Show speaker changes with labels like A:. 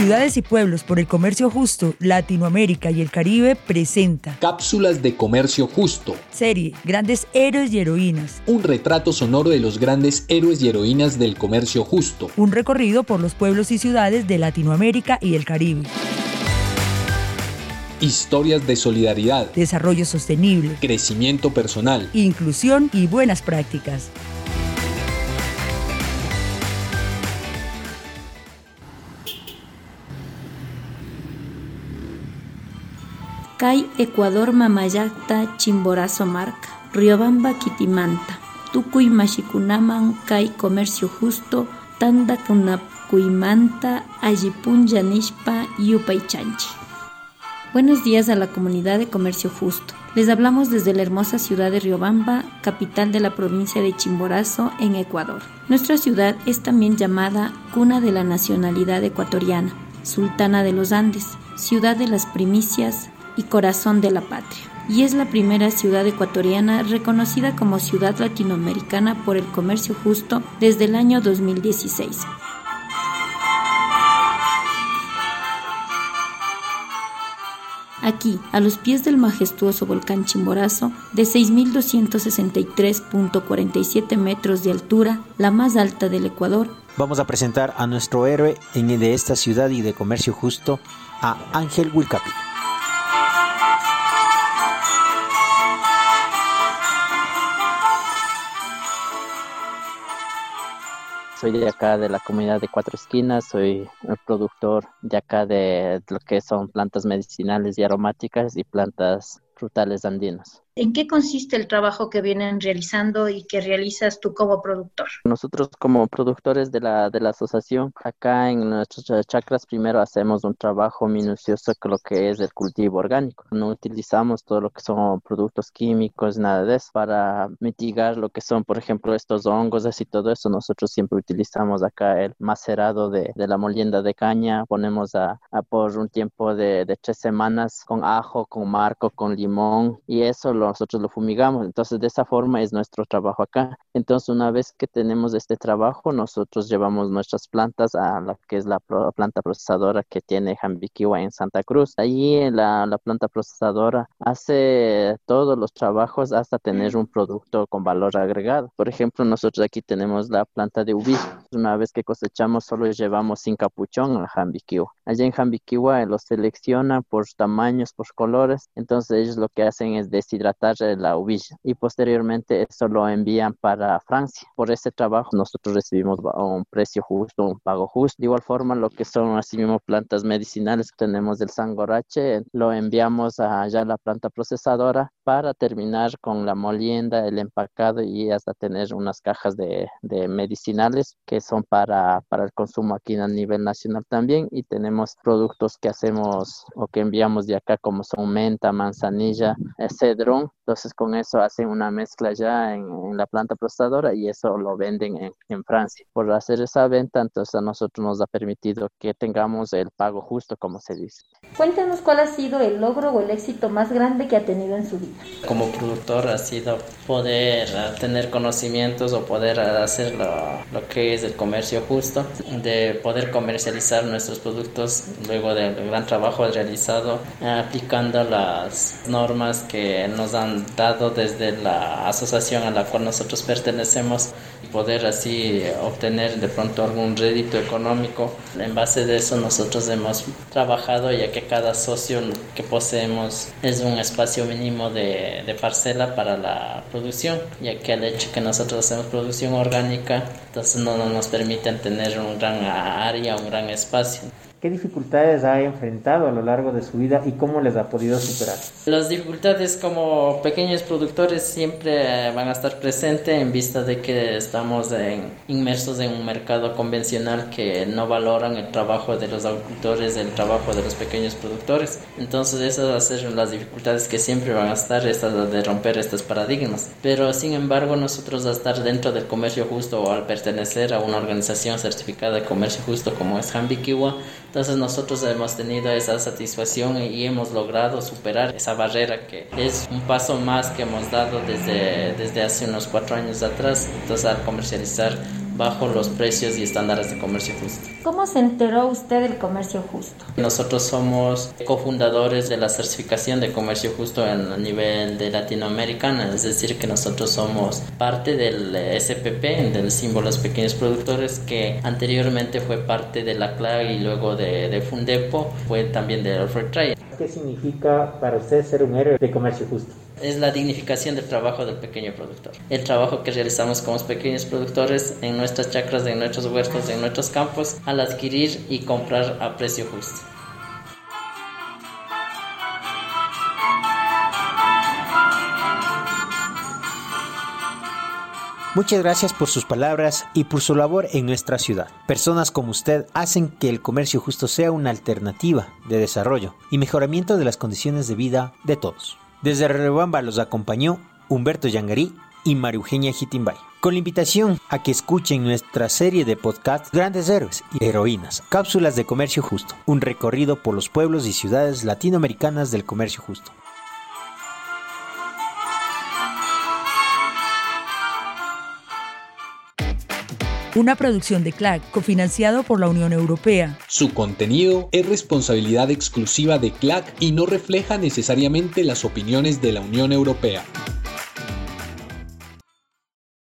A: Ciudades y Pueblos por el Comercio Justo, Latinoamérica y el Caribe presenta
B: Cápsulas de Comercio Justo.
A: Serie Grandes Héroes y Heroínas.
B: Un retrato sonoro de los grandes héroes y heroínas del comercio justo.
A: Un recorrido por los pueblos y ciudades de Latinoamérica y el Caribe.
B: Historias de solidaridad,
A: Desarrollo sostenible,
B: crecimiento personal,
A: inclusión y buenas prácticas.
C: Kai Ecuador Mamayacta Chimborazo Marca, Riobamba Kitimanta, Tukuy Mashikunaman Kai Comercio Justo, Tanda Kunakuimanta, Ajipunja Nishpa, Yupay Chanchi. Buenos días a la comunidad de Comercio Justo. Les hablamos desde la hermosa ciudad de Riobamba, capital de la provincia de Chimborazo, en Ecuador. Nuestra ciudad es también llamada cuna de la nacionalidad ecuatoriana, sultana de los Andes, ciudad de las primicias y corazón de la patria. Y es la primera ciudad ecuatoriana reconocida como ciudad latinoamericana por el comercio justo desde el año 2016. Aquí, a los pies del majestuoso volcán Chimborazo, de 6.263.47 metros de altura, la más alta del Ecuador,
D: vamos a presentar a nuestro héroe en de esta ciudad y de comercio justo, a Ángel Wilcapi.
E: Soy de acá de la comunidad de Cuatro Esquinas, soy el productor de acá de lo que son plantas medicinales y aromáticas y plantas frutales andinas.
F: ¿En qué consiste el trabajo que vienen realizando y que realizas tú como productor?
E: Nosotros como productores de la, de la asociación, acá en nuestras chacras primero hacemos un trabajo minucioso con lo que es el cultivo orgánico. No utilizamos todo lo que son productos químicos, nada de eso, para mitigar lo que son, por ejemplo, estos hongos y todo eso. Nosotros siempre utilizamos acá el macerado de, de la molienda de caña, ponemos a, a por un tiempo de, de tres semanas con ajo, con marco, con limón y eso nosotros lo fumigamos. Entonces, de esa forma es nuestro trabajo acá. Entonces, una vez que tenemos este trabajo, nosotros llevamos nuestras plantas a la que es la planta procesadora que tiene Jambiquiwa en Santa Cruz. Allí la, la planta procesadora hace todos los trabajos hasta tener un producto con valor agregado. Por ejemplo, nosotros aquí tenemos la planta de ubi. Una vez que cosechamos, solo llevamos sin capuchón a Jambiquiwa. Allí en Jambiquiwa los selecciona por tamaños, por colores. Entonces, ellos lo que hacen es deshidratar la uvilla y posteriormente esto lo envían para Francia. Por este trabajo nosotros recibimos un precio justo, un pago justo. De igual forma lo que son así mismo plantas medicinales tenemos del sangorache, lo enviamos allá a la planta procesadora para terminar con la molienda, el empacado y hasta tener unas cajas de, de medicinales que son para, para el consumo aquí a nivel nacional también y tenemos productos que hacemos o que enviamos de acá como son menta, manzanilla, cedrón know? Entonces con eso hacen una mezcla ya en, la planta procesadora y eso lo venden en, en, Francia. Por hacer esa venta, entonces a nosotros nos ha permitido que tengamos el pago justo, como se dice.
C: Cuéntanos cuál ha sido el logro o el éxito más grande que ha tenido en su vida.
E: Como productor ha sido poder ah, tener conocimientos o poder ah, hacer lo, lo que es el comercio justo, de poder comercializar nuestros productos luego del gran trabajo realizado ah, aplicando las normas que nos han dado desde la asociación a la cual nosotros pertenecemos y poder así obtener de pronto algún rédito económico. En base de eso nosotros hemos trabajado ya que cada socio que poseemos es un espacio mínimo de, parcela para la producción, ya que el hecho que nosotros hacemos producción orgánica, entonces no, no nos permiten tener un gran área, un gran espacio.
G: ¿Qué dificultades ha enfrentado a lo largo de su vida y cómo les ha podido superar?
E: Las dificultades como pequeños productores siempre van a estar presentes en vista de que estamos inmersos en un mercado convencional que no valoran el trabajo de los agricultores, el trabajo de los pequeños productores. Entonces esas van a ser las dificultades que siempre van a estar, estas de romper estos paradigmas. Pero sin embargo nosotros a estar dentro del comercio justo o al pertenecer a una organización certificada de comercio justo como es Hambikiwa, entonces nosotros hemos tenido esa satisfacción y hemos logrado superar esa barrera que es un paso más que hemos dado desde, desde hace unos cuatro años atrás. Entonces al comercializar bajo los precios y estándares de comercio justo.
C: ¿Cómo se enteró usted del comercio justo?
E: Nosotros somos cofundadores de la certificación de comercio justo a nivel de Latinoamericana, es decir, que nosotros somos parte del SPP, del símbolo de los pequeños productores, que anteriormente fue parte de la CLAG y luego de, de Fundepo, fue también del Fair Trade.
G: ¿Qué significa para usted ser un héroe de comercio justo?
E: Es la dignificación del trabajo del pequeño productor. El trabajo que realizamos como pequeños productores en nuestras chacras, en nuestros huertos, en nuestros campos, al adquirir y comprar a precio justo.
D: Muchas gracias por sus palabras y por su labor en nuestra ciudad. Personas como usted hacen que el comercio justo sea una alternativa de desarrollo y mejoramiento de las condiciones de vida de todos. Desde Relebamba los acompañó Humberto Yangarí y María Eugenia con la invitación a que escuchen nuestra serie de podcasts Grandes Héroes y Heroínas, cápsulas de comercio justo, un recorrido por los pueblos y ciudades latinoamericanas del comercio justo.
A: Una producción de CLAC cofinanciado por la Unión Europea.
B: Su contenido es responsabilidad exclusiva de CLAC y no refleja necesariamente las opiniones de la Unión Europea.